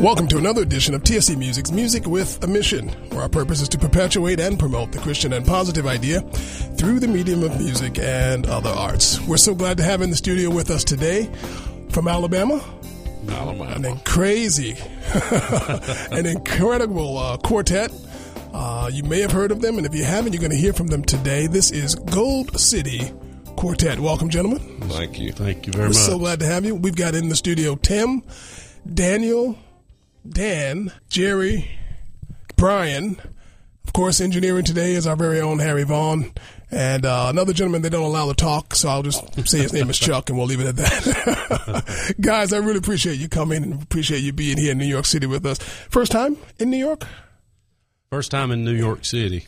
Welcome to another edition of TSC Music's Music with a Mission, where our purpose is to perpetuate and promote the Christian and positive idea through the medium of music and other arts. We're so glad to have in the studio with us today from Alabama. Alabama. An crazy, an incredible uh, quartet. Uh, you may have heard of them, and if you haven't, you're going to hear from them today. This is Gold City Quartet. Welcome, gentlemen. Thank you. Thank you very much. We're much. so glad to have you. We've got in the studio Tim, Daniel, Dan, Jerry, Brian. Of course, engineering today is our very own Harry Vaughn. And uh, another gentleman they don't allow to talk, so I'll just say his name is Chuck, and we'll leave it at that. Guys, I really appreciate you coming and appreciate you being here in New York City with us. First time in New York? First time in New York City.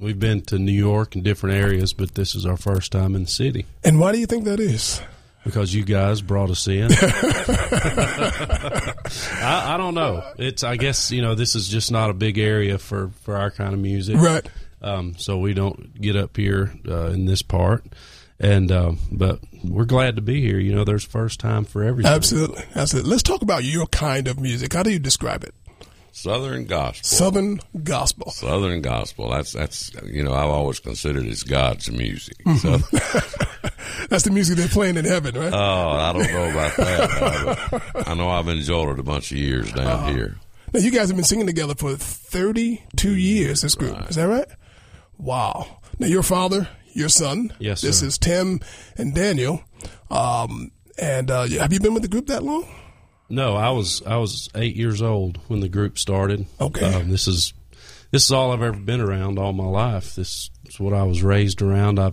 We've been to New York in different areas, but this is our first time in the city And why do you think that is? Because you guys brought us in. I, I don't know. It's I guess you know this is just not a big area for for our kind of music, Right. Um, so we don't get up here uh, in this part, and um, but we're glad to be here. You know, there's first time for everything. Absolutely. Absolutely. Let's talk about your kind of music. How do you describe it? Southern gospel. Southern gospel. Southern gospel. That's that's you know I've always considered it's God's music. Mm-hmm. So, That's the music they're playing in heaven, right? oh, I don't know about that. but I know I've enjoyed it a bunch of years down Uh-huh. here. Now, you guys have been singing together for 32 years, this group. Is that right? Wow. Now, your father, your son. Yes, This sir. is Tim and Daniel. Um, and uh, have you been with the group that long? No, I was I was eight years old when the group started. Okay. um, this is this is all I've ever been around all my life. This is what I was raised around. I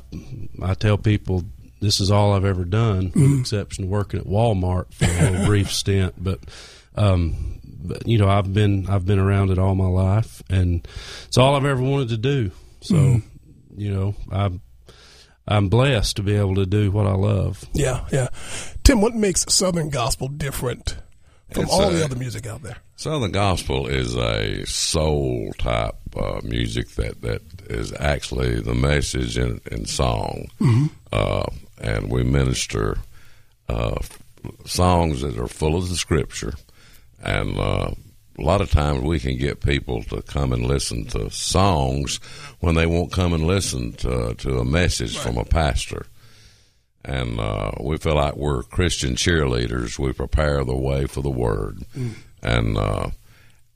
I tell people this is all I've ever done, with the exception of working at Walmart for a little brief stint. But um, but you know I've been I've been around it all my life, and it's all I've ever wanted to do. So you know I'm I'm blessed to be able to do what I love. Yeah, yeah. Tim, what makes Southern gospel different from It's, all the uh, other music out there? Southern gospel is a soul type uh, music that, that is actually the message in, in song, uh, and we minister uh, songs that are full of the scripture, and uh, a lot of times we can get people to come and listen to songs when they won't come and listen to, to a message from a pastor and uh, we feel like we're Christian cheerleaders. We prepare the way for the word, and uh,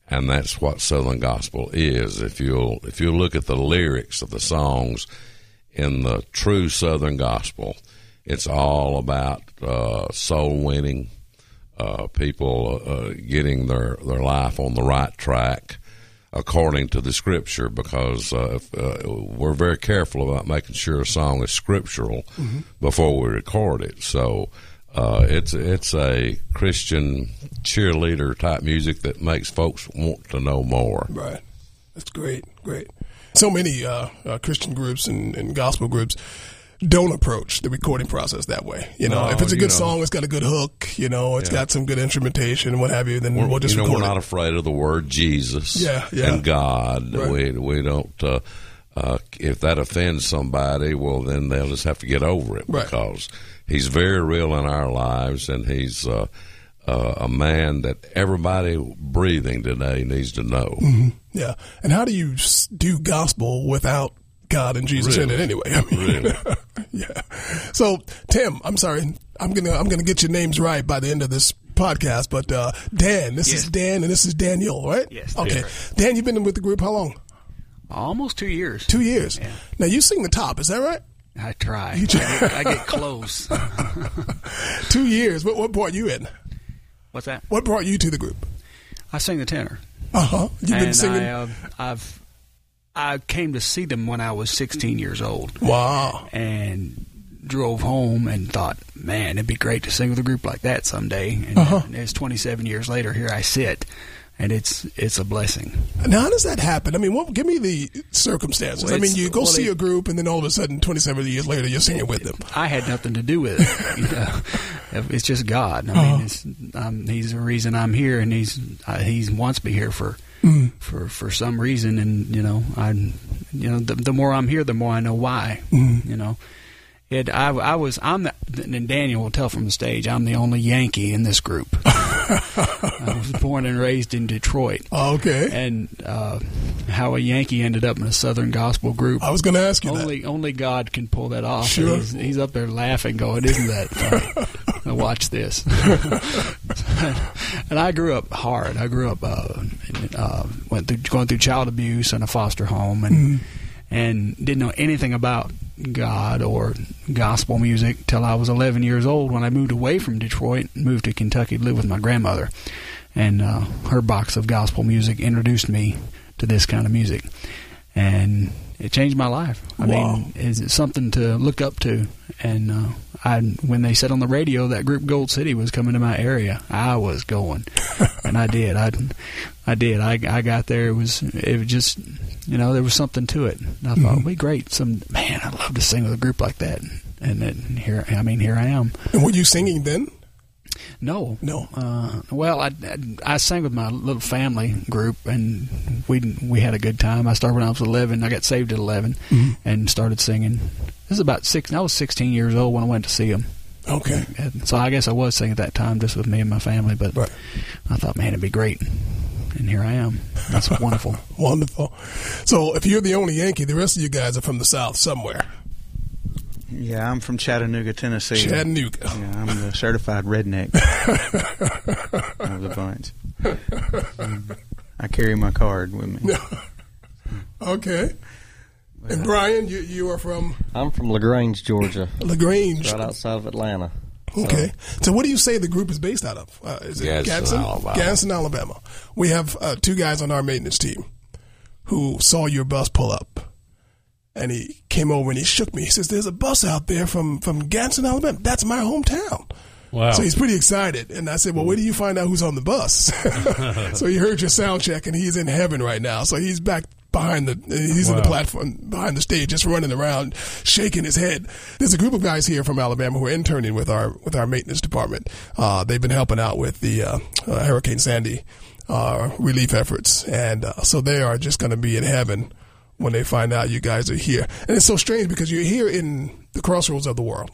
and that's what Southern gospel is. If you'll if you look at the lyrics of the songs in the true Southern gospel, it's all about uh, soul winning, uh, people uh, getting their their life on the right track according to the scripture because uh, if, uh, we're very careful about making sure a song is scriptural before we record it. So uh, it's it's a Christian cheerleader type music that makes folks want to know more. Right. That's great. Great. So many uh, uh, Christian groups and, and gospel groups don't approach the recording process that way. You know, No, if it's a good know. song, it's got a good hook, you know, it's Yeah. got some good instrumentation what have you, then We're, we'll just you know, record we're it. not afraid of the word Jesus Yeah, yeah. and God. Right. We we don't. Uh, uh, if that offends somebody, well, then they'll just have to get over it Right. because He's very real in our lives, and He's uh, uh, a man that everybody breathing today needs to know. Yeah. And how do you do gospel without God and Jesus in it anyway? I mean, Really. yeah. So, Tim, I'm sorry. I'm going to I'm going to get your names right by the end of this podcast, but uh Dan, this is Dan and this is Daniel, right? Yes, Okay. that's Dan, you've been with the group how long? Almost two years. 2 years. Yeah. Now you sing the top, is that right? I try. I get, I get close. 2 years. What what brought you in? What's that? What brought you to the group? I sing the tenor. Uh-huh. You've been singing I, uh, I've I came to see them when I was 16 years old, Wow. and drove home and thought, man, it'd be great to sing with a group like that someday. And Uh-huh. it's 27 years later, here I sit, and it's it's a blessing. Now, how does that happen? I mean, what, give me the circumstances. Well, I mean, you go well, see it- a group, and then all of a sudden, 27 years later, you're singing with them. I had nothing to do with it. You know? It's just God. I Uh-huh. mean, it's, um, He's the reason I'm here, and He's uh, He wants me here for Mm. for for some reason. And you know, I you know, the, the more I'm here, the more I know why. Mm. You know, it. I, I was. I'm the. And Daniel will tell from the stage. I'm the only Yankee in this group. I was born and raised in Detroit, Okay. and uh, how a Yankee ended up in a Southern gospel group. I was going to ask you that. Only only God can pull that off. Sure. He's, he's up there laughing, going, "Isn't that funny?" now watch this. and I grew up hard. I grew up uh, uh, went through going through child abuse in a foster home, and and didn't know anything about God or gospel music till I was 11 years old when I moved away from Detroit, and moved to Kentucky to live with my grandmother, and uh, her box of gospel music introduced me to this kind of music, and it changed my life. I Wow. mean, it's something to look up to, and uh, I when they said on the radio that group Gold City was coming to my area, I was going, and I did. I I did. I I got there. It was it was just you know there was something to it. And I thought, it'd be great. Some man, I'd love to sing with a group like that. And then here, I mean, here I am. And were you singing then? No, No. Uh, well, I, I I sang with my little family group, and we we had a good time. I started when I was eleven. I got saved at 11 and started singing. This is about six. I was sixteen years old when I went to see them. Okay. And so I guess I was singing at that time just with me and my family. But Right. I thought, man, it'd be great. And here I am. That's wonderful. Wonderful. So if you're the only Yankee, the rest of you guys are from the South somewhere. Yeah, I'm from Chattanooga, Tennessee. Chattanooga. Yeah, I'm the certified redneck of the bunch. I carry my card with me. Okay. And Brian, you you are from I'm from LaGrange, Georgia, LaGrange. right outside of Atlanta. Okay. So what do you say the group is based out of? Uh, is it Gadsden, Gadsden? Alabama. Gadsden, Alabama. We have uh, two guys on our maintenance team who saw your bus pull up. And he came over and he shook me. He says, "There's a bus out there from from Gadsden, Alabama. That's my hometown." Wow. So he's pretty excited. And I said, Well, where do you find out who's on the bus? so he heard your sound check and he's in heaven right now. So he's back behind the, he's in the platform behind the stage, just running around, shaking his head. There's a group of guys here from Alabama who are interning with our, with our maintenance department. Uh, they've been helping out with the, uh, uh, Hurricane Sandy, uh, relief efforts. And, uh, so they are just going to be in heaven when they find out you guys are here. And it's so strange because you're here in the crossroads of the world.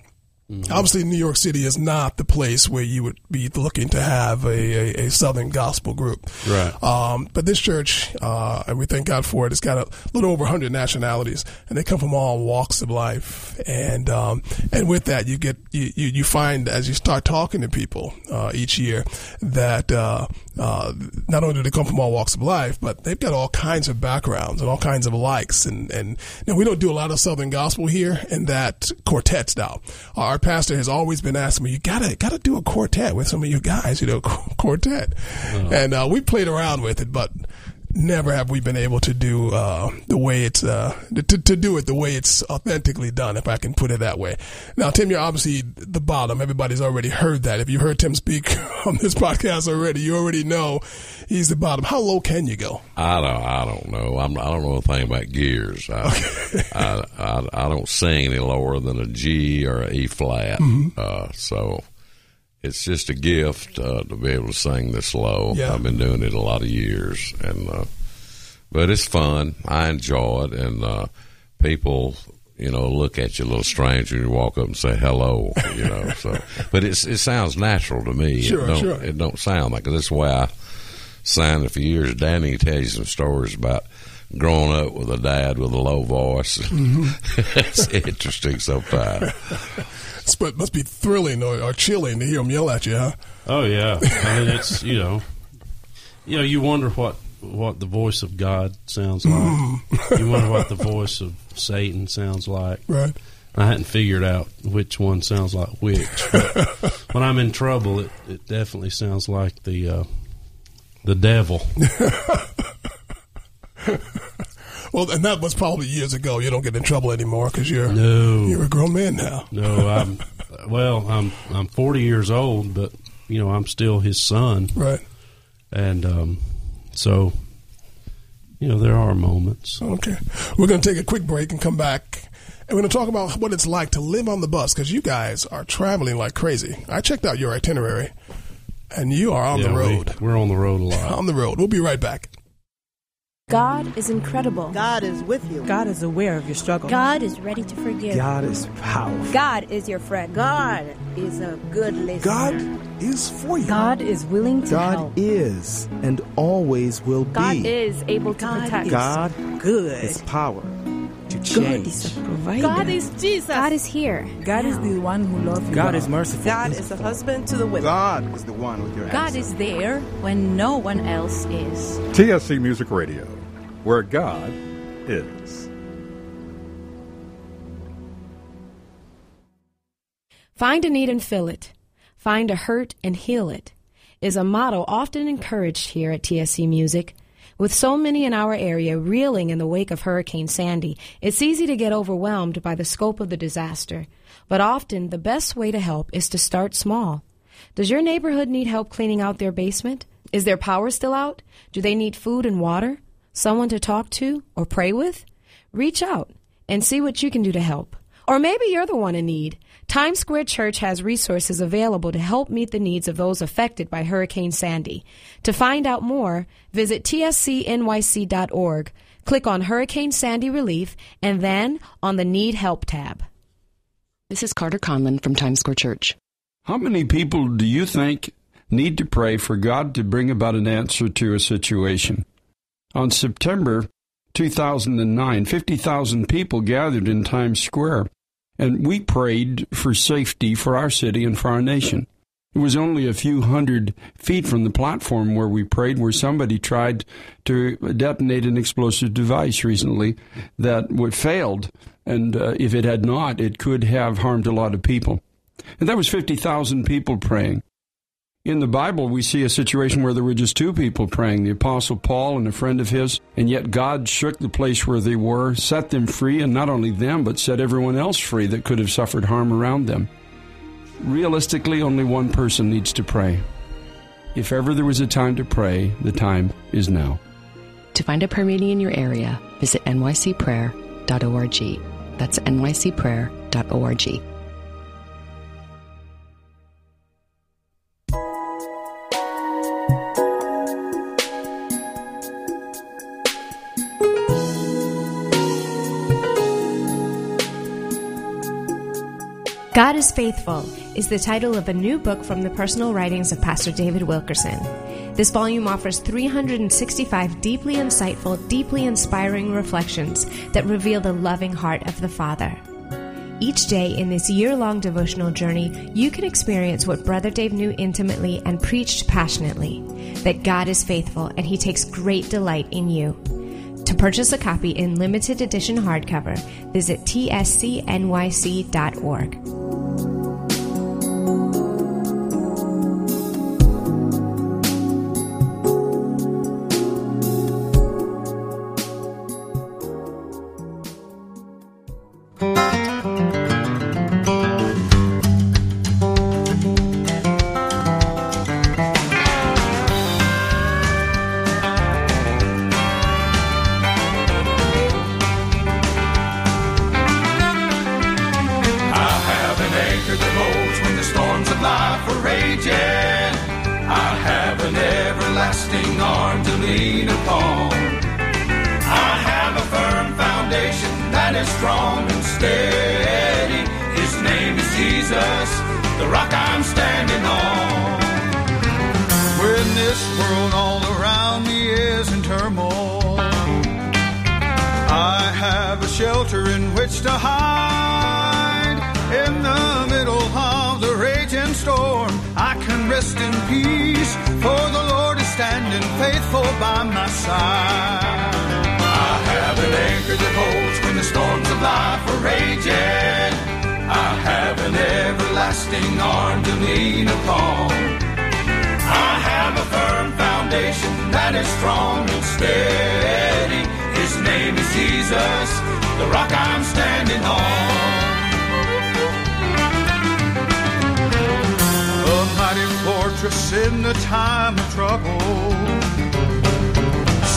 Obviously, New York City is not the place where you would be looking to have a, a, a Southern gospel group. Right. Um, but this church, uh, and we thank God for it, it's got a little over 100 nationalities, and they come from all walks of life. And um, and with that, you get you, you, you find as you start talking to people uh, each year that uh, uh, not only do they come from all walks of life, but they've got all kinds of backgrounds and all kinds of likes. And and now we don't do a lot of Southern gospel here in that quartet style. Our pastor has always been asking me, "You gotta gotta do a quartet with some of you guys, you know, quartet." And uh, we played around with it, but never have we been able to do uh, the way it's uh, to, to do it the way it's authentically done, if I can put it that way. Now, Tim, you're obviously the bottom. Everybody's already heard that. If you heard Tim speak on this podcast already, you already know he's the bottom. How low can you go? I don't. I don't know. I'm, I don't know a thing about gears. I, I, I, I don't sing any lower than a G or a E flat. Mm-hmm. Uh, so it's just a gift uh, to be able to sing this low. Yeah. I've been doing it a lot of years, and uh, but it's fun. I enjoy it, and uh, people. You know, look at you a little strange when you walk up and say hello. You know, so but it's it sounds natural to me. Sure, it don't, sure. It don't sound like 'cause that's way I signed for years. Danny can tell you some stories about growing up with a dad with a low voice. it's interesting sometimes. It's- But it must be thrilling or, or chilling to hear him yell at you, huh? Oh yeah, I mean it's you know, you know you wonder what what the voice of God sounds like. you wonder what the voice of Satan sounds like. Right. I hadn't figured out which one sounds like which. When I'm in trouble, it, it definitely sounds like the uh, the devil. Well, and that was probably years ago. You don't get in trouble anymore because you're No, you're a grown man now. no, I'm well, I'm I'm 40 years old, but you know I'm still his son, Right. and um, so you know there are moments. Okay. We're going to take a quick break and come back. And we're going to talk about what it's like to live on the bus because you guys are traveling like crazy. I checked out your itinerary, and you are on the Yeah, we- road. we're on the road a lot. on the road. We'll be right back. God is incredible. God is with you. God is aware of your struggle. God is ready to forgive. God is powerful. God is your friend. God is a good listener. God is for you. God is willing to God help. is and always will God be. God is able to God protect. is God good. is power to change. God is a provider. God is Jesus. God is here. God is the one who loves you. God is merciful. God is a husband to the widow. God is the one with your God answer. is there when no one else is. TSC Music Radio, where God is. Find a need and fill it. Find a hurt and heal it is a motto often encouraged here at TSC Music. With so many in our area reeling in the wake of Hurricane Sandy, it's easy to get overwhelmed by the scope of the disaster. But often, the best way to help is to start small. Does your neighborhood need help cleaning out their basement? Is their power still out? Do they need food and water? Someone to talk to or pray with? Reach out and see what you can do to help. Or maybe you're the one in need. Times Square Church has resources available to help meet the needs of those affected by Hurricane Sandy. To find out more, visit tscnyc.org, click on Hurricane Sandy Relief, and then on the Need Help tab. This is Carter Conlon from Times Square Church. How many people do you think need to pray for God to bring about an answer to a situation? On September 2009, 50,000 people gathered in Times Square, and we prayed for safety for our city and for our nation. It was only a few hundred feet from the platform where we prayed, where somebody tried to detonate an explosive device recently that would failed, and uh, if it had not, it could have harmed a lot of people. And that was 50,000 people praying. In the Bible, we see a situation where there were just two people praying the Apostle Paul and a friend of his, and yet God shook the place where they were, set them free, and not only them, but set everyone else free that could have suffered harm around them. Realistically, only one person needs to pray. If ever there was a time to pray, the time is now. To find a prayer meeting in your area, visit nycprayer.org. That's nycprayer.org. God is Faithful is the title of a new book from the personal writings of Pastor David Wilkerson. This volume offers 365 deeply insightful, deeply inspiring reflections that reveal the loving heart of the Father. Each day in this year long devotional journey, you can experience what Brother Dave knew intimately and preached passionately that God is faithful and he takes great delight in you. To purchase a copy in limited edition hardcover, visit tscnyc.org. foundation that is strong and steady. His name is Jesus, the rock I'm standing on. A mighty fortress in the time of trouble.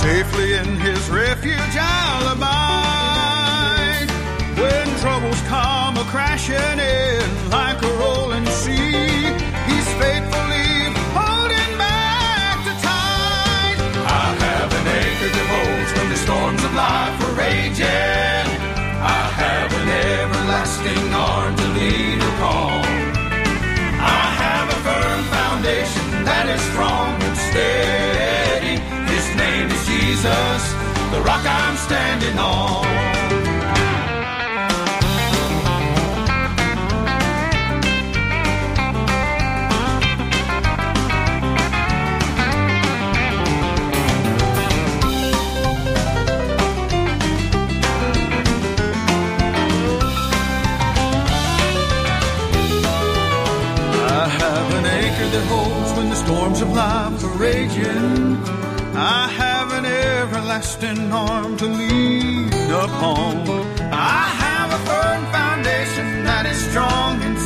Safely in his refuge I'll abide. When troubles come a crashing in like a rolling sea, he's with the bones when the storms of life are raging. I have an everlasting arm to lean upon. I have a firm foundation that is strong and steady. His name is Jesus, the rock I'm standing on. Anchor that holds when the storms of life are raging. I have an everlasting arm to lean upon. I have a firm foundation that is strong and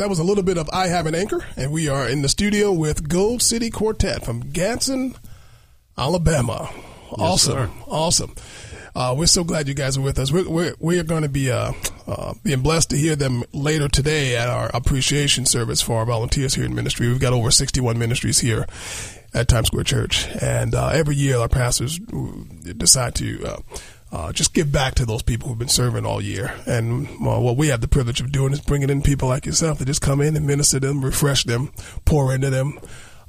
That was a little bit of I Have an Anchor, and we are in the studio with Gold City Quartet from Gadsden, Alabama. awesome. sir. Awesome. Uh, we're so glad you guys are with us. We're, we're, we're going to be uh, uh, being blessed to hear them later today at our appreciation service for our volunteers here in ministry. We've got over 61 ministries here at Times Square Church. And uh, every year our pastors uh, decide to uh, just give back to those people who've been serving all year. And uh, what we have the privilege of doing is bringing in people like yourself that just come in and minister them, refresh them, pour into them,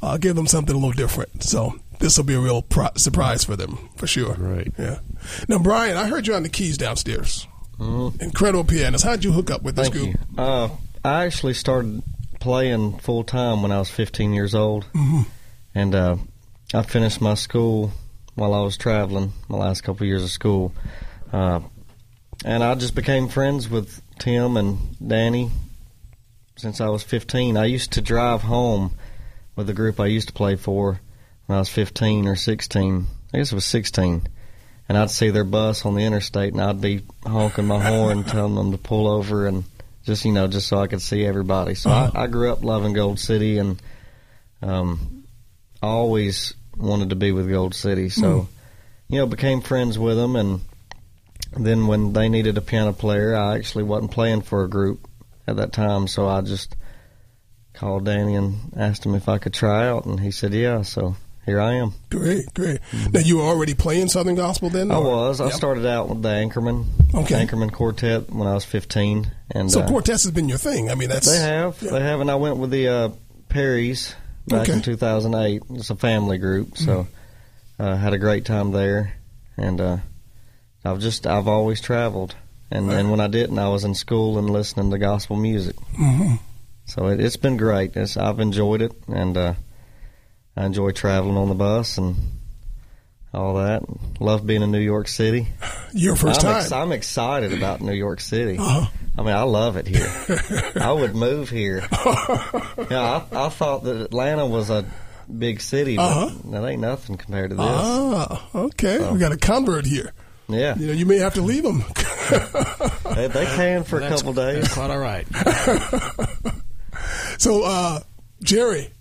uh, give them something a little different. So this will be a real pro- surprise for them, for sure. Right. Yeah. Now, Brian, I heard you on the keys downstairs. Incredible pianist. How'd you hook up with this Mm-hmm. Thank group? you. Uh, I actually started playing full time when I was 15 years old, Mhm. and uh, I finished my school while I was traveling. My last couple of years of school, uh, and I just became friends with Tim and Danny since I was 15. I used to drive home with the group I used to play for when I was 15 or 16. I guess it was 16. And I'd see their bus on the interstate, and I'd be honking my horn, telling them to pull over, and just you know, just so I could see everybody. So I, I grew up loving Gold City, and um, always wanted to be with Gold City. So, Mm. you know, became friends with them, and then when they needed a piano player, I actually wasn't playing for a group at that time, so I just called Danny and asked him if I could try out, and he said yeah. So here I am. Great, great. Now, you were already playing Southern Gospel then? I or- was. I Yep. started out with the Anchorman, Okay. Anchorman Quartet when I was 15, and So uh, quartets has been your thing. I mean, that's they have, they have, and I went with the uh, Perrys back Okay. in 2008. It's a family group, so uh, had a great time there, and uh, I've just I've always traveled, and and when I didn't, I was in school and listening to gospel music. Mhm. So it, it's been great. It's, I've enjoyed it, and uh, I enjoy traveling on the bus and all that. Love being in New York City. Your 1st I'm time. ex- I'm excited about New York City. Uh-huh. I mean, I love it here. I would move here. yeah, I, I thought that Atlanta was a big city, but Uh-huh. that ain't nothing compared to this. Ah, okay. So- We got a convert here. Yeah, You know, you may have to leave them. they, they can for a couple days. That's quite all right. so, uh, Jerry,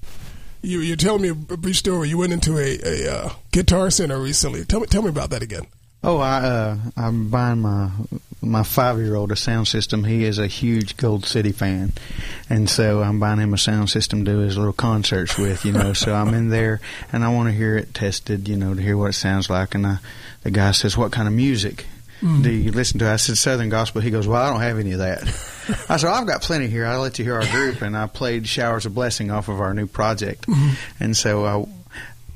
you, you're telling me a brief story. You went into a, a uh, guitar center recently. Tell me, tell me about that again. Oh, I uh, I'm buying my my five year old a sound system. He is a huge Gold City fan, and so I'm buying him a sound system to do his little concerts with. You know, so I'm in there and I want to hear it tested. You know, to hear what it sounds like. And I, the guy says, "What kind of music?" Mm. Do you listen to? I said Southern Gospel. He goes, "Well, I don't have any of that." I said, "I've got plenty here. I'll let you hear our group." And I played "Showers of Blessing" off of our new project. And so I,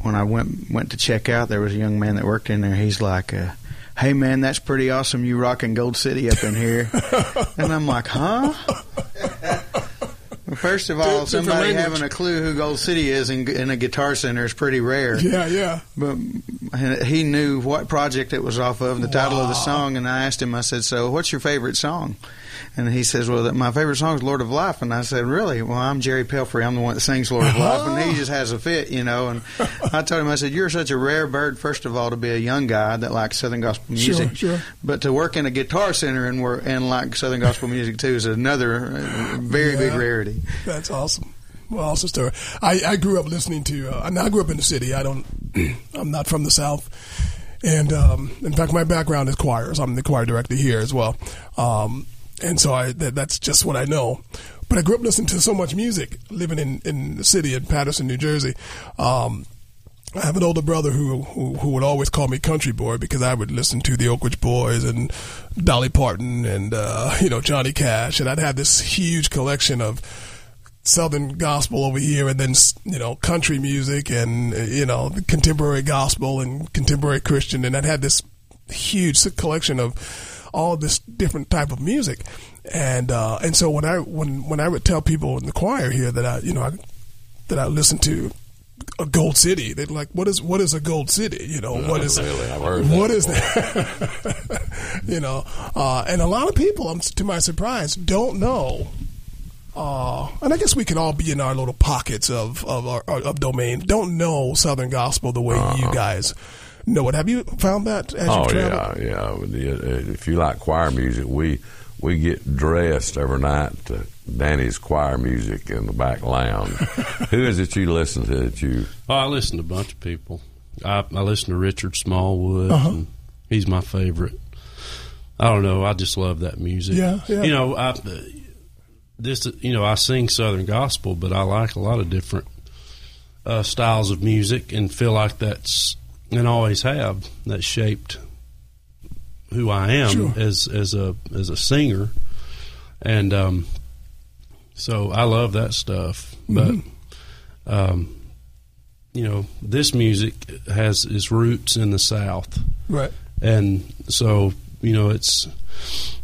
when I went went to check out, there was a young man that worked in there. He's like, uh, "Hey man, that's pretty awesome. You rocking Gold City up in here?" and I'm like, "Huh?" First of all, somebody language. having a clue who Gold City is in, in a guitar center is pretty rare. Yeah, yeah. But he knew what project it was off of, the title of the song, and I asked him. I said, "So, what's your favorite song?" And he says, "Well, my favorite song is Lord of Life." And I said, "Really? Well, I'm Jerry Pelfrey. I'm the one that sings Lord of Life." And he just has a fit, you know. And I told him, I said, "You're such a rare bird. First of all, to be a young guy that likes Southern gospel music, sure. but to work in a guitar center and work and like Southern gospel music too is another uh, very big rarity." That's awesome. Well, awesome story. I, I grew up listening to. Uh, I grew up in the city. I don't. I'm not from the south, and um, in fact, my background is choirs. I'm the choir director here as well, um, and so I that, that's just what I know. But I grew up listening to so much music, living in in the city in Paterson, New Jersey. Um, I have an older brother who, who who would always call me country boy because I would listen to the Oak Ridge Boys and Dolly Parton and uh, you know Johnny Cash, and I'd have this huge collection of southern gospel over here, and then you know country music and you know contemporary gospel and contemporary Christian, and I'd had this huge collection of all this different type of music, and uh, and so when I when when I would tell people in the choir here that I you know I, that I listen to a gold city. They're like, "What is what is a gold city? You know, what is really, I've heard that what is that? you know, uh, and a lot of people, um, to my surprise, don't know. Uh, and I guess we can all be in our little pockets of of, our, of domain. Don't know Southern gospel the way you guys know it. Have you found that as oh you've yeah, yeah. If you like choir music, we we get dressed every night to Danny's choir music in the back lounge. Who is it you listen to? That you? Oh, I listen to a bunch of people. I, I listen to Richard Smallwood. Uh-huh. And he's my favorite. I don't know. I just love that music. Yeah, yeah. You know, I this you know I sing Southern gospel, but I like a lot of different uh, styles of music and feel like that's and always have that shaped who I am Sure. as as a as a singer, and um, so I love that stuff. But Mhm. um, you know, this music has its roots in the South, Right. and so you know it's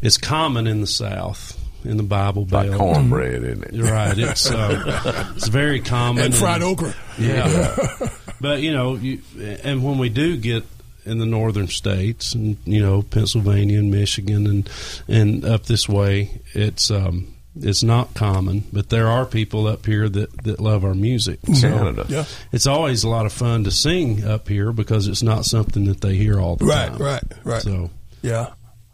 it's common in the South in the Bible Like Belt. cornbread, isn't it? Right. It's uh, it's very common And fried okra. Yeah. but you know, you, and when we do get in the northern states, and you know, Pennsylvania and Michigan, and and up this way, it's um, it's not common. But there are people up here that that love our music. So Canada. Yeah. it's always a lot of fun to sing up here because it's not something that they hear all the Right, time. right, right. Right. So Yeah.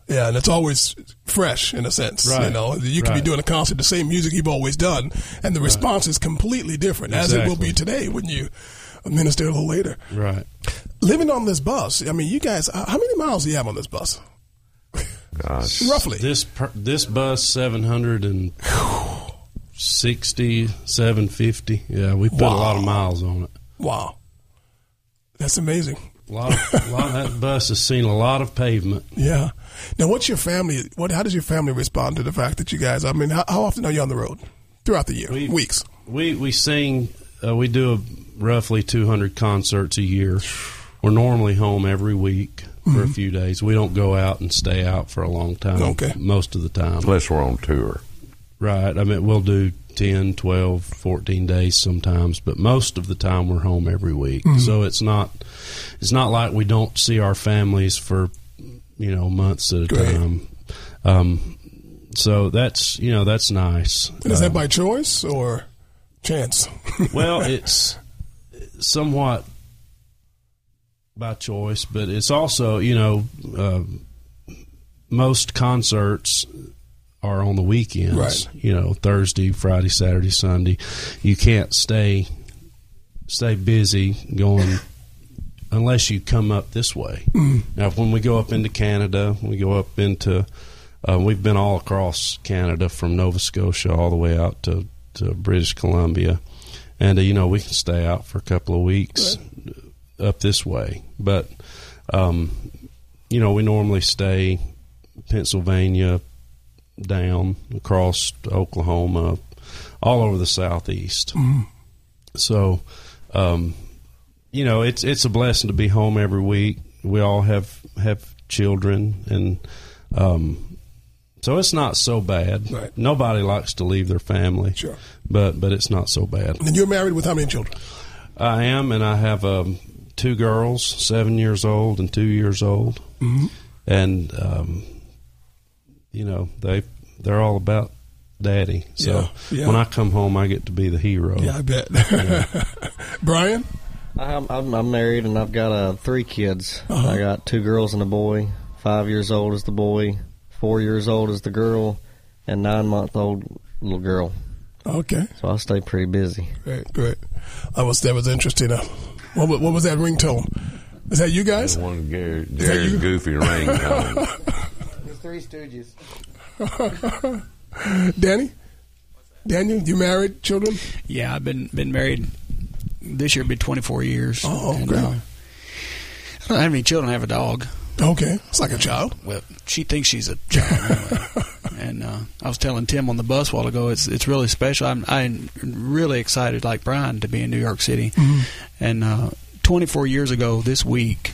Yeah, and it's always fresh in a sense. Right. You know, you could be doing a concert the same music you've always done, and the response is completely different, as it will be today when you minister a little later. right. Living on this bus, I mean, you guys, uh, how many miles do you have on this bus? Gosh. Roughly. This per, this bus seven hundred and sixty, seven fifty. Yeah, we put a lot of miles on it. Wow. That's amazing. A lot of, a lot of that bus has seen a lot of pavement. Yeah. Now, what's your family? What? How does your family respond to the fact that you guys? I mean, how, how often are you on the road throughout the year? Weeks. We we sing. Uh, we do a, roughly two hundred concerts a year. We're normally home every week for a Mhm. few days. We don't go out and stay out for a long time. Okay. Most of the time. Unless we're on tour. Right. I mean, we'll do 10, 12, 14 days sometimes, but most of the time we're home every week. Mhm. So it's not it's not like we don't see our families for you know months at a Great. time. Um, so that's you know that's nice. And is Uh, that by choice or chance? well, it's somewhat by choice, but it's also you know uh, most concerts are on the weekends. Right. You know, Thursday, Friday, Saturday, Sunday. You can't stay stay busy going unless you come up this way. Mhm. Now, when we go up into Canada, we go up into. Uh, we've been all across Canada from Nova Scotia all the way out to, to British Columbia, and uh, you know we can stay out for a couple of weeks up this way. But um, you know we normally stay Pennsylvania down across Oklahoma, all over the southeast. Mhm. So, um, you know, it's it's a blessing to be home every week. We all have have children, and um, so it's not so bad. Right. Nobody likes to leave their family, Sure. but but it's not so bad. And you're married with how many children? I am, and I have a two girls, seven years old and two years old, Mhm. and um, you know they they're all about daddy. So Yeah, yeah. when I come home, I get to be the hero. Yeah, I bet. Yeah. Brian? I'm, I'm, I'm married and I've got uh, three kids. Uh-huh. I got two girls and a boy. Five years old is the boy, four years old is the girl, and nine month old little girl. Okay. So I stay pretty busy. Great, great. I was that was interesting. Uh, what, what was that ringtone? Is that you guys? One of Gary, that Gary's you? goofy ringtone. The Three Stooges. Danny? Daniel, you married, children? Yeah, I've been been married. This year, be 24 years. Oh, And, great. uh, I don't have any children. I have a dog. Okay, it's like a child. Well, she thinks she's a child. Anyway. and uh, I was telling Tim on the bus a while ago, it's it's really special. I'm I'm really excited, like Brian, to be in New York City. Mhm. And uh, 24 years ago this week,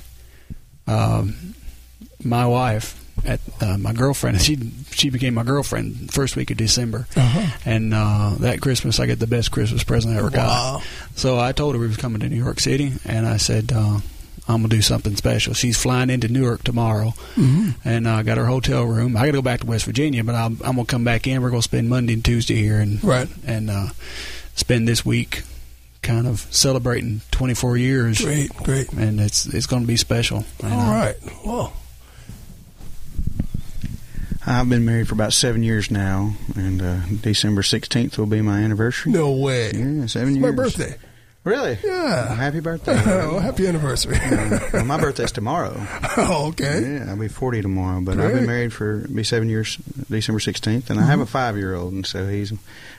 um, my wife, at uh, my girlfriend, she she became my girlfriend first week of December. Uh-huh. And uh, that Christmas, I got the best Christmas present I ever got. Wow. So I told her we was coming to New York City, and I said. Uh, I'm gonna do something special. She's flying into Newark tomorrow, Mhm. and I uh, got her hotel room. I got to go back to West Virginia, but I'm, I'm gonna come back in. We're gonna spend Monday and Tuesday here, and Right. and uh, spend this week kind of celebrating 24 years. Great, great. And it's it's gonna be special. And, All uh. Well, I've been married for about seven years now, and uh, December 16th will be my anniversary. no way. Yeah, seven It's years. my birthday. Really? Yeah. Well, happy birthday. well, happy anniversary. Well, my birthday's tomorrow. oh, okay. Yeah, I'll be 40 tomorrow, but I've been married for be seven years, December 16th, and I have a mm-hmm. five year old, and so he's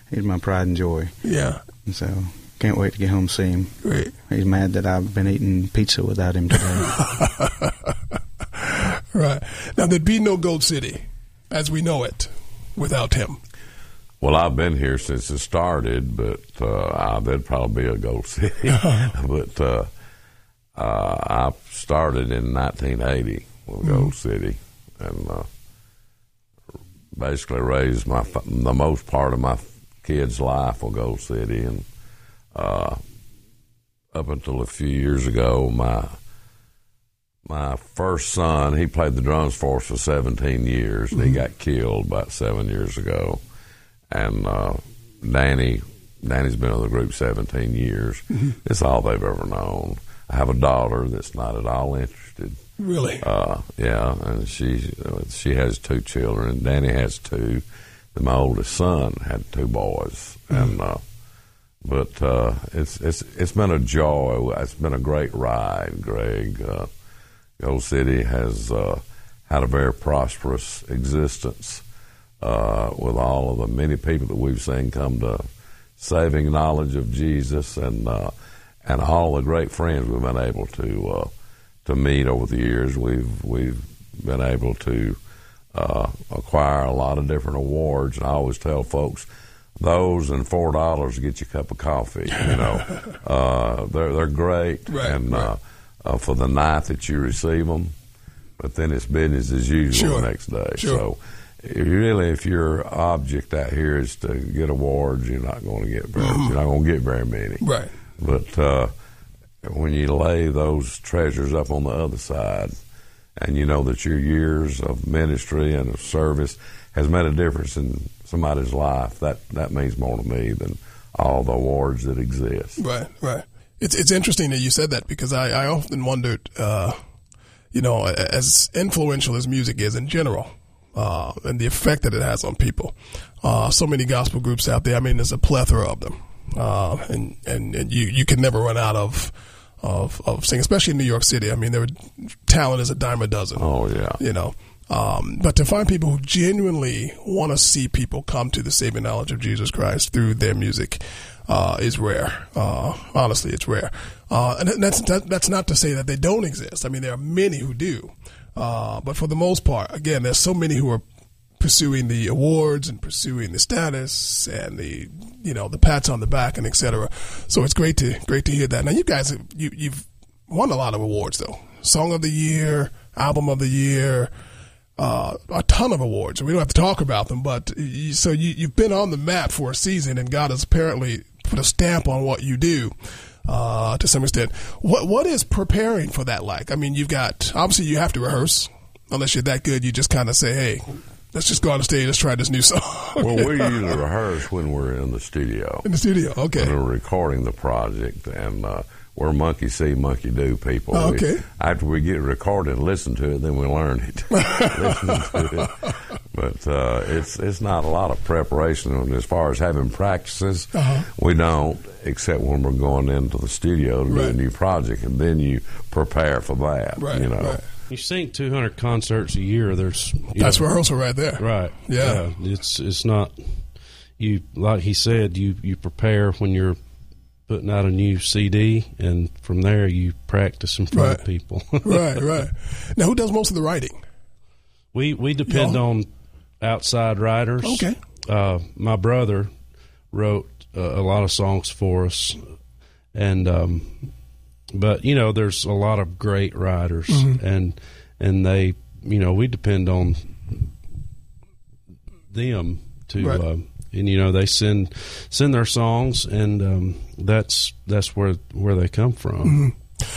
he's my pride and joy. Yeah. And so can't wait to get home and see him. Great. He's mad that I've been eating pizza without him today. Right. Now, there'd be no Gold City as we know it without him. Well, I've been here since it started, but uh, I, there'd probably be a Gold City. but uh, uh, I started in 1980 with Gold City, and uh, basically raised my the most part of my kids' life with Gold City, and uh, up until a few years ago, my my first son, he played the drums for us for 17 years. and He got killed about seven years ago. And uh, Danny, Danny's been with the group 17 years. It's all they've ever known. I have a daughter that's not at all interested. Really? Uh, yeah, and she uh, she has two children. Danny has two. Then my oldest son had two boys, and uh, but uh, it's it's it's been a joy. It's been a great ride, Greg. Uh, Gold City has uh, had a very prosperous existence uh, with all of the many people that we've seen come to saving knowledge of Jesus, and uh, and all the great friends we've been able to uh, to meet over the years. We've we've been able to uh, acquire a lot of different awards, and I always tell folks those and four dollars get you a cup of coffee. You know, uh, they're they're great, Right, and Uh, uh, for the night that you receive them, but then it's business as usual Sure. the next day. Sure. So. Really, if your object out here is to get awards, you're not going to get very, you're not going to get very many. Right. But uh, when you lay those treasures up on the other side, and you know that your years of ministry and of service has made a difference in somebody's life, that that means more to me than all the awards that exist. Right, right. It's it's interesting that you said that because I, I often wondered, uh, you know, as influential as music is in general, uh, and the effect that it has on people. Uh, so many gospel groups out there. I mean, there's a plethora of them, uh, and, and and you you can never run out of of of singing, especially in New York City. I mean, their talent is a dime a dozen. Oh yeah, you know. Um, but to find people who genuinely want to see people come to the saving knowledge of Jesus Christ through their music uh, is rare. Uh, honestly, it's rare. Uh, and that's that, that's not to say that they don't exist. I mean, there are many who do. Uh, but for the most part, again, there's so many who are pursuing the awards and pursuing the status and the you know the pats on the back and etc. So it's great to great to hear that. Now you guys you you've won a lot of awards though. Song of the year, album of the year, uh, a ton of awards. We don't have to talk about them, but you, so you you've been on the map for a season, and God has apparently put a stamp on what you do. Uh, to some extent. What what is preparing for that like? I mean, you've got obviously you have to rehearse. Unless you're that good, you just kind of say, "Hey, let's just go on the stage. Let's try this new song." well, we usually rehearse when we're in the studio. In the studio, okay. When we're recording the project, and uh, we're monkey see, monkey do people. Oh, We- okay. after we get recorded and listen to it, then we learn it. to it. But uh, it's it's not a lot of preparation And as far as having practices. Uh-huh. We don't, except when we're going into the studio to do a new project, and then you prepare for that. Right, you know. right. You sing 200 concerts a year. There's you That's know, rehearsal right there. Right. Yeah. It's it's not you like he said. You you prepare when you're putting out a new CD, and from there you practice in front of people. right, right. Now, who does most of the writing? We we depend Y'all? on outside writers. Okay. Uh, my brother wrote uh, a lot of songs for us, and um, but you know, there's a lot of great writers, Mhm. and and they, you know, we depend on them to. Right. Uh, and you know they send send their songs, and um, that's that's where where they come from. Mhm.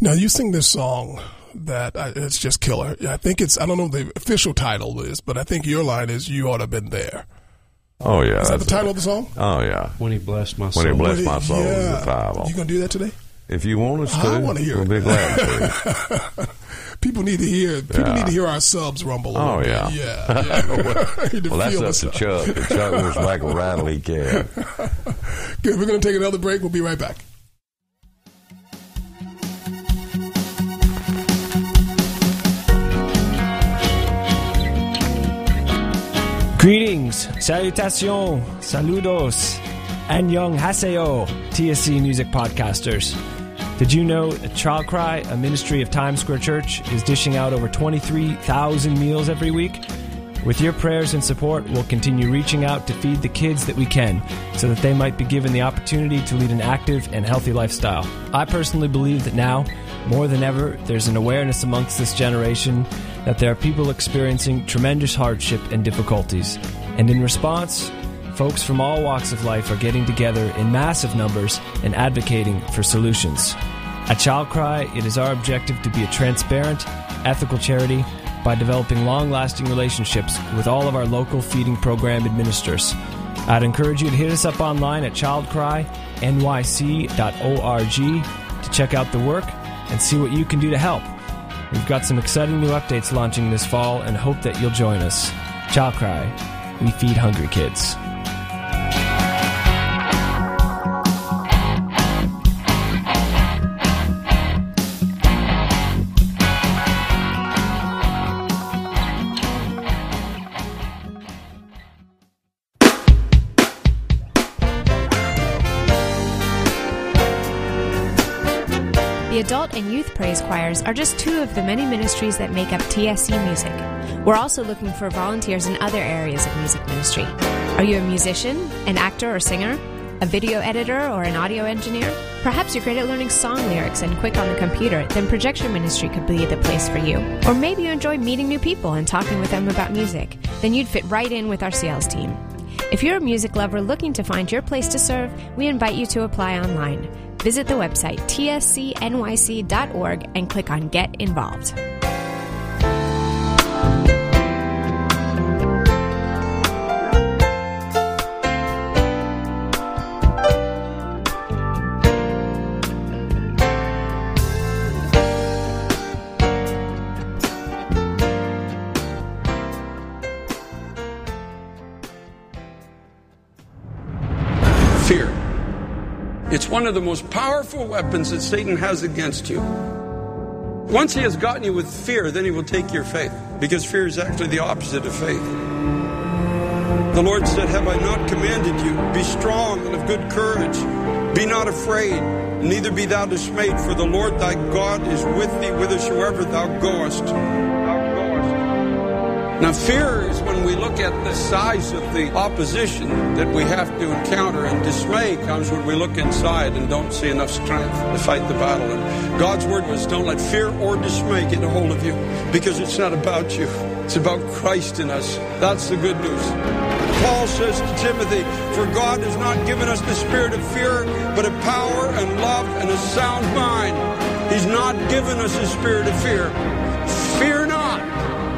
Now, you sing this song that I, it's just killer. I think it's I don't know what the official title is, but I think your line is "You ought to have been there." Oh yeah. Is that the title it. of the song? Oh yeah. When he blessed my soul. When he blessed my he- soul is yeah. the title. You gonna do that today? If you want us to, I want to hear we'll it. be glad to. people need to hear. People Yeah. need to hear our subs rumble. A Oh little yeah, bit. yeah. yeah. Need well, that's feel up to. Chuck. If Chuck was like a rattle, he can. Good. We're gonna take another break. We'll be right back. Greetings, salutations, saludos, and young haseo, TSC Music Podcasters. Did you know that Child Cry, a ministry of Times Square Church, is dishing out over 23,000 meals every week? With your prayers and support, we'll continue reaching out to feed the kids that we can so that they might be given the opportunity to lead an active and healthy lifestyle. I personally believe that now, more than ever, there's an awareness amongst this generation that there are people experiencing tremendous hardship and difficulties. And in response, folks from all walks of life are getting together in massive numbers and advocating for solutions. At Child Cry, it is our objective to be a transparent, ethical charity by developing long lasting relationships with all of our local feeding program administrators. I'd encourage you to hit us up online at childcrynyc.org to check out the work and see what you can do to help. We've got some exciting new updates launching this fall and hope that you'll join us. Child Cry, we feed hungry kids. Choirs are just two of the many ministries that make up TSC Music. We're also looking for volunteers in other areas of music ministry. Are you a musician, an actor or singer, a video editor or an audio engineer? Perhaps you're great at learning song lyrics and quick on the computer, then projection ministry could be the place for you. Or maybe you enjoy meeting new people and talking with them about music, then you'd fit right in with our sales team. If you're a music lover looking to find your place to serve, we invite you to apply online. Visit the website tscnyc.org and click on Get Involved. One of the most powerful weapons that Satan has against you. Once he has gotten you with fear, then he will take your faith, because fear is actually the opposite of faith. The Lord said, Have I not commanded you? Be strong and of good courage. Be not afraid, neither be thou dismayed, for the Lord thy God is with thee whithersoever thou goest. Now, fear is when we look at the size of the opposition that we have to encounter, and dismay comes when we look inside and don't see enough strength to fight the battle. And God's word was don't let fear or dismay get a hold of you because it's not about you, it's about Christ in us. That's the good news. Paul says to Timothy, For God has not given us the spirit of fear, but of power and love and a sound mind. He's not given us a spirit of fear.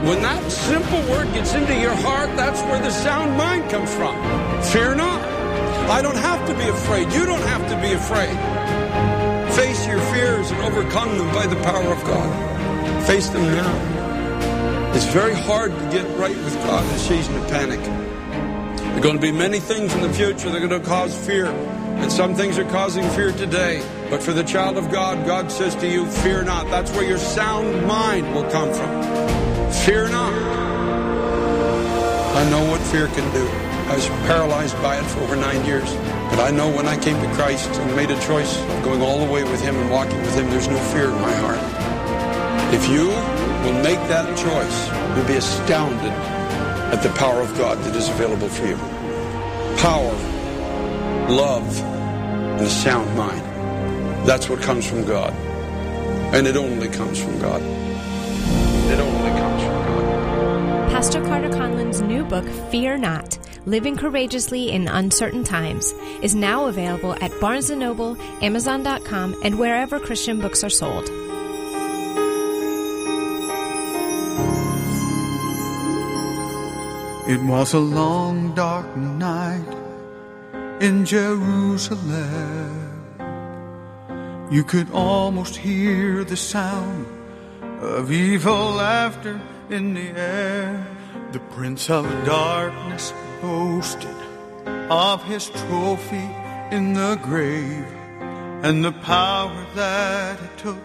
When that simple word gets into your heart, that's where the sound mind comes from. Fear not. I don't have to be afraid. You don't have to be afraid. Face your fears and overcome them by the power of God. Face them now. It's very hard to get right with God in a season of panic. There are going to be many things in the future that are going to cause fear. And some things are causing fear today. But for the child of God, God says to you, fear not. That's where your sound mind will come from. Fear not. I know what fear can do. I was paralyzed by it for over nine years. But I know when I came to Christ and made a choice of going all the way with Him and walking with Him, there's no fear in my heart. If you will make that choice, you'll be astounded at the power of God that is available for you. Power, love, and a sound mind. That's what comes from God. And it only comes from God. It only. Pastor Carter Conlon's new book, Fear Not Living Courageously in Uncertain Times, is now available at Barnes & Noble, Amazon.com, and wherever Christian books are sold. It was a long, dark night in Jerusalem. You could almost hear the sound of evil laughter in the air. The Prince of Darkness boasted of his trophy in the grave and the power that it took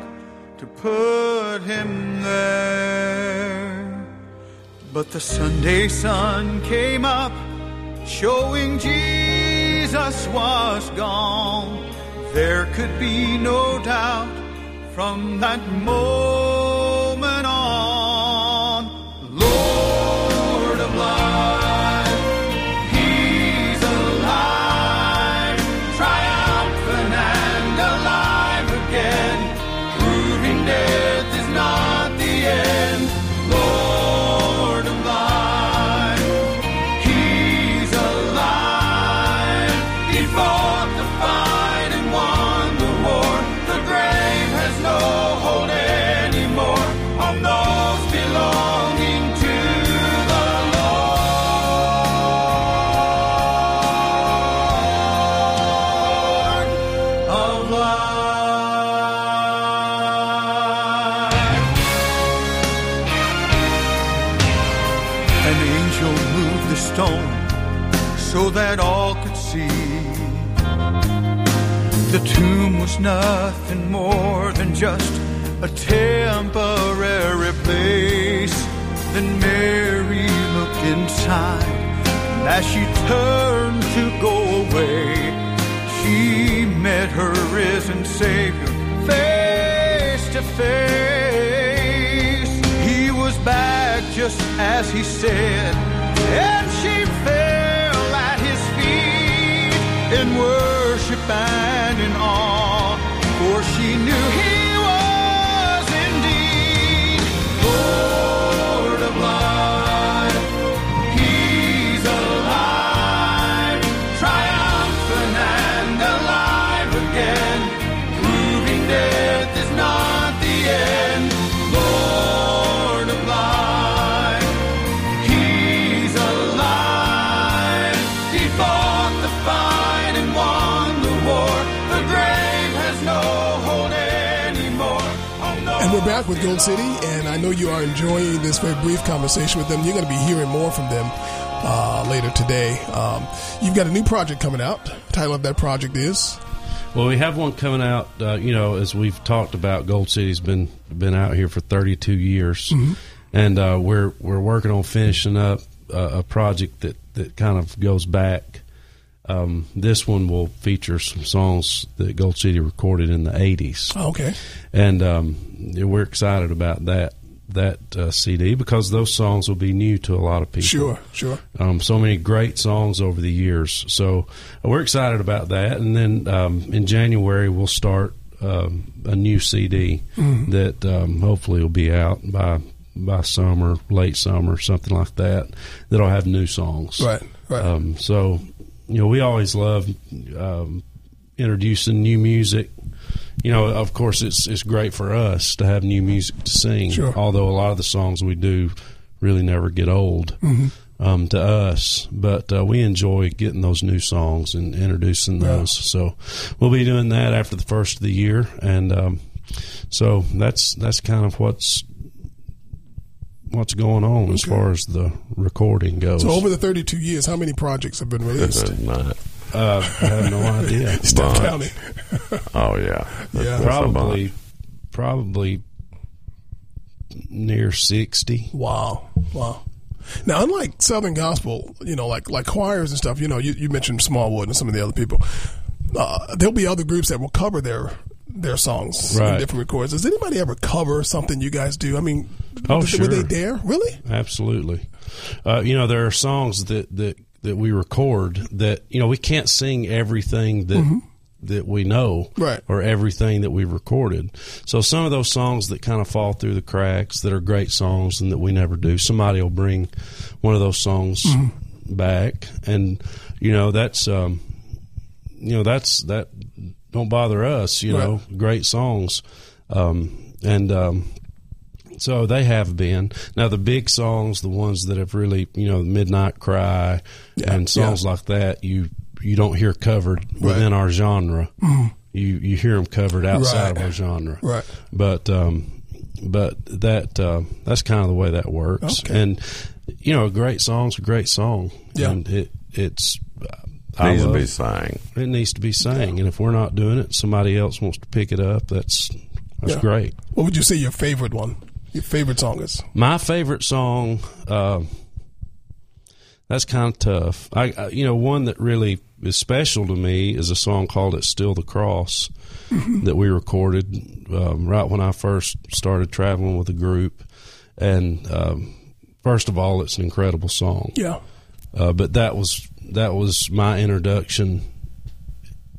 to put him there. But the Sunday sun came up, showing Jesus was gone. There could be no doubt from that moment nothing more than just a temporary place. Then Mary looked inside, and as she turned to go away, she met her risen Savior face to face. He was back just as he said, she with Gold City, and I know you are enjoying this very brief conversation with them. You're going to be hearing more from them uh, later today. Um, you've got a new project coming out. The title of that project is Well, we have one coming out. Uh, you know, as we've talked about, Gold City's been been out here for 32 years, Mhm. and uh, we're we're working on finishing up uh, a project that that kind of goes back. Um, this one will feature some songs that Gold City recorded in the 80s. Oh, okay. and um, we're excited about that that uh, CD because those songs will be new to a lot of people. Sure, sure. Um, so many great songs over the years. So uh, we're excited about that. And then um, in January we'll start um, a new CD Mhm. that um, hopefully will be out by by summer, late summer, something like that. That'll have new songs. Right, right. Um, so you know we always love um, introducing new music. You know, of course, it's it's great for us to have new music to sing. Sure. Although a lot of the songs we do really never get old Mhm. um, to us, but uh, we enjoy getting those new songs and introducing Yeah. those. So we'll be doing that after the first of the year, and um, so that's that's kind of what's what's going on as far as the recording goes. So over the 32 years, how many projects have been released? Uh, I have no idea. Stop Bunch. counting. Oh yeah, Yeah. That's probably probably near sixty. Wow, wow. Now, unlike Southern gospel, you know, like like choirs and stuff, you know, you, you mentioned Smallwood and some of the other people. Uh, there'll be other groups that will cover their their songs in different records. Does anybody ever cover something you guys do? I mean, Oh, would, sure. would they dare? Really? Absolutely. Uh, you know, there are songs that, that, that we record that, you know, we can't sing everything that that we know Right. or everything that we've recorded. So some of those songs that kind of fall through the cracks that are great songs and that we never do, somebody will bring one of those songs back and you know, that's um you know, that's that don't bother us, you know, great songs. Um and um so they have been. Now the big songs, the ones that have really, you know, Midnight Cry and songs like that, you you don't hear covered within our genre. Mhm. You you hear them covered outside Right. of our genre. Right. But um, but that uh, that's kind of the way that works. Okay. And you know, a great song's a great song. Yeah. And it it's. I Needs to be sang. It needs to be sang, and if we're not doing it, somebody else wants to pick it up. That's that's Yeah. great. What would you say your favorite one? Your favorite song is? My favorite song, uh, that's kind of tough. I, I, you know, one that really is special to me is a song called "It's Still the Cross" that we recorded um, right when I first started traveling with a group. And um, first of all, it's an incredible song. Yeah. Uh, but that was that was my introduction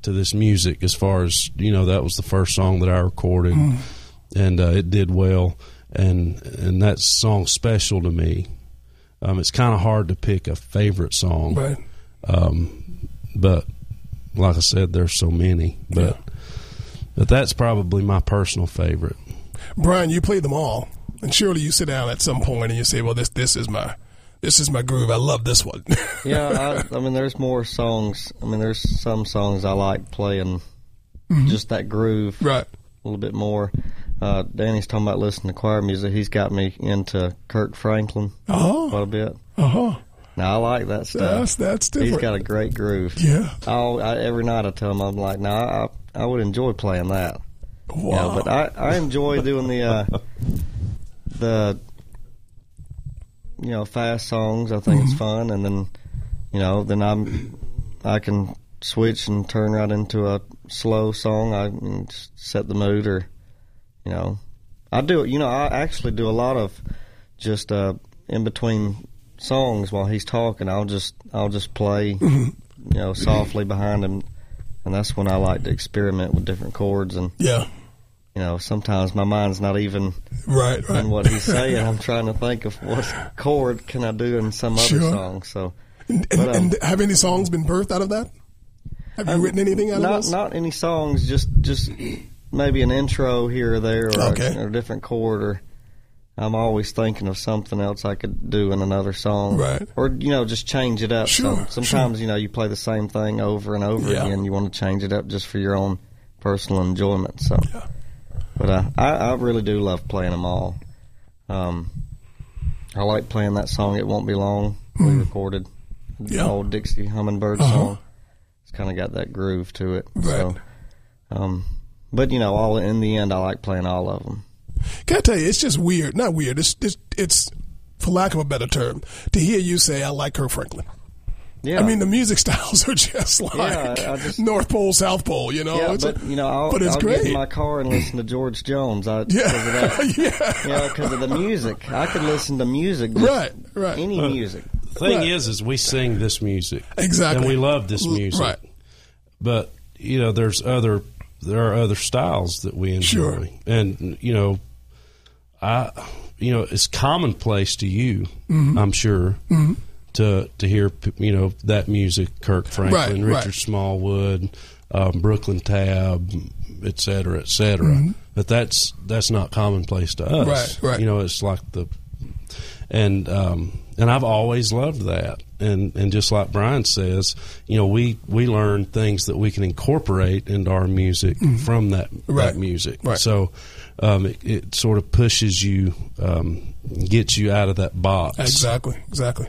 to this music. As far as you know, that was the first song that I recorded, Mm. and uh, it did well. And and that song's special to me. Um, it's kind of hard to pick a favorite song, Right. um, but like I said, there's so many. But but that's probably my personal favorite. Brian, you played them all, and surely you sit down at some point and you say, "Well, this this is my this is my groove. I love this one." yeah, I, I mean, there's more songs. I mean, there's some songs I like playing, Mhm. just that groove, right? A little bit more. Uh, Danny's talking about listening to choir music. He's got me into Kirk Franklin Oh. quite a bit. Uh huh. Now I like that stuff. That's- that's He's got a great groove. Yeah. I'll, I, every night I tell him I'm like, no, I, I would enjoy playing that. Wow. but I, I enjoy doing the uh, the you know fast songs. I think it's Mhm. fun, and then you know then I'm I can switch and turn right into a slow song. I can set the mood, or you know, I do. You know, I actually do a lot of just uh, in between songs while he's talking. I'll just I'll just play, you know, softly behind him, and that's when I like to experiment with different chords and Yeah. You know, sometimes my mind's not even Right, right. in what he's saying. I'm trying to think of what chord can I do in some other song. So, And, but, um, and have any songs been birthed out of that? Have you um, written anything out not of this? not any songs, just just maybe an intro here or there, or, Okay. a, or a different chord. Or I'm always thinking of something else I could do in another song, Right. Or you know, just change it up. Sure, Some- sometimes you know you play the same thing over and over Yeah. again. You want to change it up just for your own personal enjoyment. So, but uh, I I really do love playing them all. Um, I like playing that song. It won't be long. We Mm. recorded the Yeah. old Dixie Hummingbird Uh-huh. song. It's kind of got that groove to it. Right. So, um, but you know, all in the end, I like playing all of them. Can I tell you, it's just weird. Not weird. It's, it's, it's for lack of a better term, to hear you say, I like Kirk Franklin. Yeah. I mean, the music styles are just like Yeah, just- North Pole, South Pole. You know, yeah, It's a- but you know, I'll, but it's I'll great. get in my car and listen to George Jones. I, Yeah. because of that. yeah, yeah, because of the music. I could listen to music, Right, right. any Uh, music. The thing Right. is, is we sing this music Exactly. and we love this music. right. But you know, there's other there are other styles that we enjoy, Sure. and you know, I you know it's commonplace to you, Mhm. I'm sure, Mhm. To to hear you know that music, Kirk Franklin, Right, Richard right. Smallwood, um, Brooklyn Tab, et cetera, et cetera. Mhm. But that's that's not commonplace to us. Right, right. You know, it's like the and um, and I've always loved that. And and just like Brian says, you know, we we learn things that we can incorporate into our music from that Mm-hmm. Right. that music. Right. So um, it, it sort of pushes you, um, gets you out of that box. Exactly, exactly.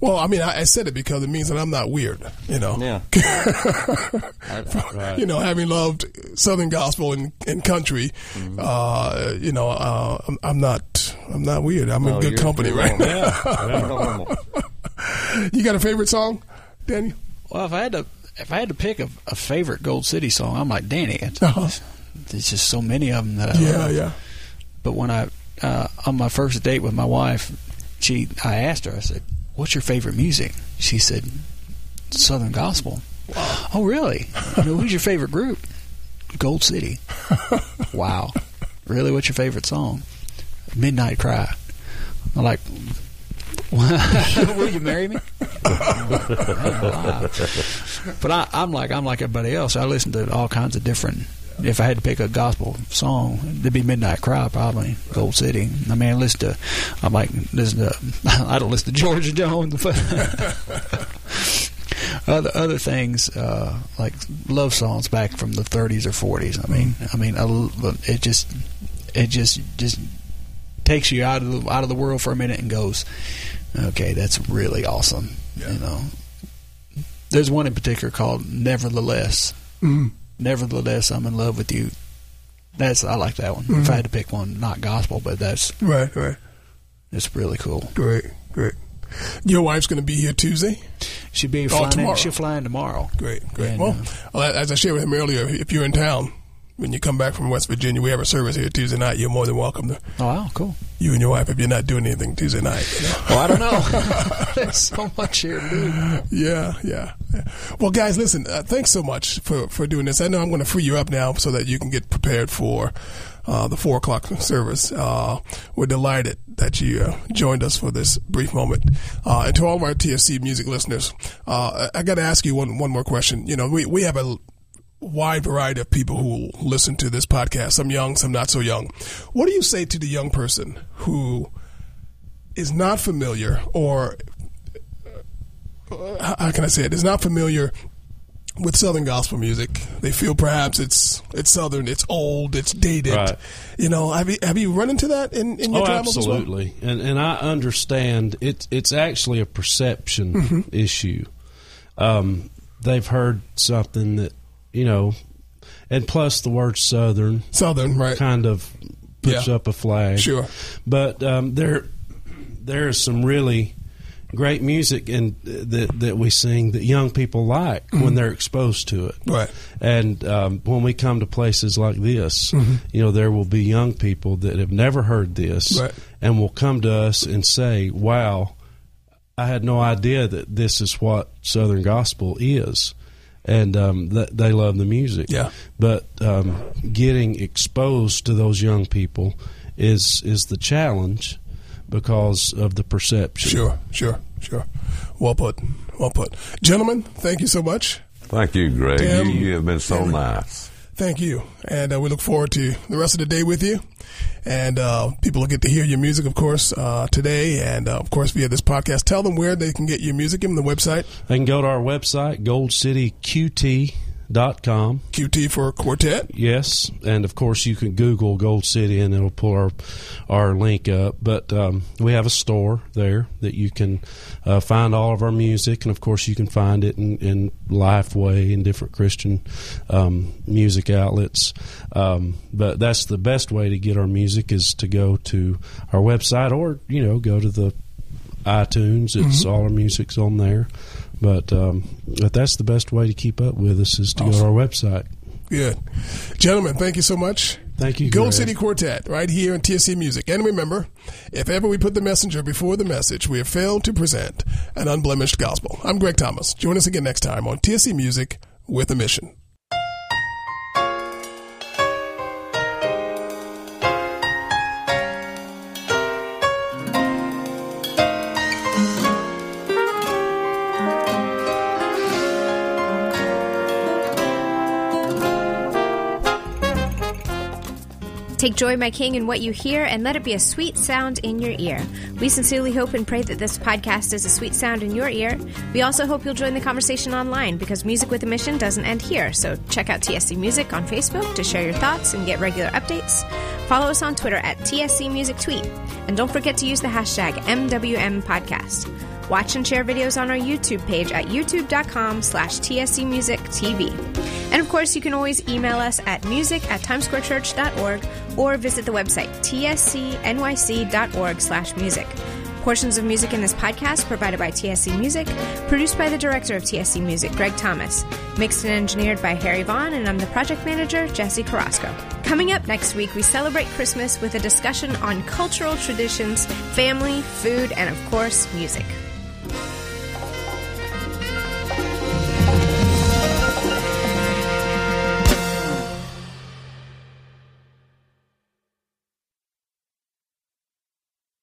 Well, I mean, I, I said it because it means that I'm not weird. You know, Yeah. Right. you know, having loved Southern gospel and, and country, Mm-hmm. uh, you know, uh, I'm, I'm not, I'm not weird. I'm No, in good company right normal. now. You're you got a favorite song, Daniel? Well, if I had to, if I had to pick a, a favorite Gold City song, I'm like Danny. It's, Uh-huh. There's just so many of them that I Yeah, love. yeah. But when I uh, on my first date with my wife, she I asked her. I said, "What's your favorite music?" She said, "Southern gospel." Wow. Oh, really? You know, who's your favorite group? Gold City. wow. Really? What's your favorite song? Midnight Cry. I'm like, will you marry me? but I, I'm like I'm like everybody else. I listen to all kinds of different. If I had to pick a gospel song, it'd be Midnight Cry, probably Gold City. I mean, I listen to. I'm like listen to. I don't listen to George Jones, but other other things uh, like love songs back from the 30s or 40s. I mean, I mean, I it just it just just takes you out of the, out of the world for a minute and goes, okay, that's really awesome. You know, there's one in particular called "Nevertheless." Mhm. Nevertheless, I'm in love with you. That's I like that one. If I had to pick one, not gospel, but that's Right, right. it's really cool. Great, great. Your wife's going to be here Tuesday. She'll be Oh, flying. in, tomorrow. she'll fly in tomorrow. Great, great. And, well, uh, well, as I shared with him earlier, if you're in town when you come back from West Virginia, we have a service here Tuesday night. You're more than welcome to Oh wow, cool. you and your wife if you're not doing anything Tuesday night. You know? Well, I don't know. There's so much here to do. Yeah, yeah, yeah. Well, guys, listen. Uh, thanks so much for for doing this. I know I'm going to free you up now so that you can get prepared for uh, the four o'clock service. Uh, we're delighted that you uh, joined us for this brief moment. Uh, and to all of our TSC music listeners, uh, I, I got to ask you one one more question. You know, we we have a wide variety of people who listen to this podcast. Some young, some not so young. What do you say to the young person who is not familiar or uh, how can I say it? Is not familiar with Southern gospel music. They feel perhaps it's it's Southern, it's old, it's dated. Right. You know, have you have you run into that in, in your oh, travels as well? absolutely, and and I understand it's it's actually a perception Mhm. issue. Um, they've heard something that you know, and plus the word Southern, Southern, right? kind of puts Yeah. up a flag. Sure. but um, there there is some really great music and that that we sing that young people like when Mhm. they're exposed to it. Right. And um, when we come to places like this, Mhm. you know, there will be young people that have never heard this Right. and will come to us and say, "Wow, I had no idea that this is what Southern gospel is." And um, th- they love the music. Yeah. But um, getting exposed to those young people is is the challenge because of the perception. Sure, sure, sure. Well put. Well put. Gentlemen, thank you so much. Thank you, Greg. Tim, you, you have been so Henry. nice. Thank you. And uh, we look forward to the rest of the day with you. And uh, people will get to hear your music, of course, uh, today. And, uh, of course, via this podcast. Tell them where they can get your music. Give them the website. They can go to our website, goldcityqt.com. QT for Quartet. Yes, and of course you can Google Gold City and it'll pull our our link up. But um, we have a store there that you can uh, find all of our music, and of course you can find it in, in Lifeway and different Christian um, music outlets. Um, but that's the best way to get our music is to go to our website or you know go to the iTunes. It's Mhm. all our music's on there. But um, but that's the best way to keep up with us is to go to our website. Good. Gentlemen, thank you so much. Thank you, Gold Greg. City Quartet, right here in TSC Music. And remember, if ever we put the messenger before the message, we have failed to present an unblemished gospel. I'm Greg Thomas. Join us again next time on TSC Music with a Mission. Take joy, my King, in what you hear, and let it be a sweet sound in your ear. We sincerely hope and pray that this podcast is a sweet sound in your ear. We also hope you'll join the conversation online because Music with a Mission doesn't end here. So check out TSC Music on Facebook to share your thoughts and get regular updates. Follow us on Twitter at TSC Music Tweet. And don't forget to use the hashtag MWM Podcast. Watch and share videos on our YouTube page at youtube.com slash TSC Music TV. And of course, you can always email us at music at timesquarechurch.org or visit the website tscnyc.org slash music. Portions of music in this podcast provided by TSC Music, produced by the director of TSC Music, Greg Thomas, mixed and engineered by Harry Vaughn, and I'm the project manager, Jesse Carrasco. Coming up next week, we celebrate Christmas with a discussion on cultural traditions, family, food, and of course, music.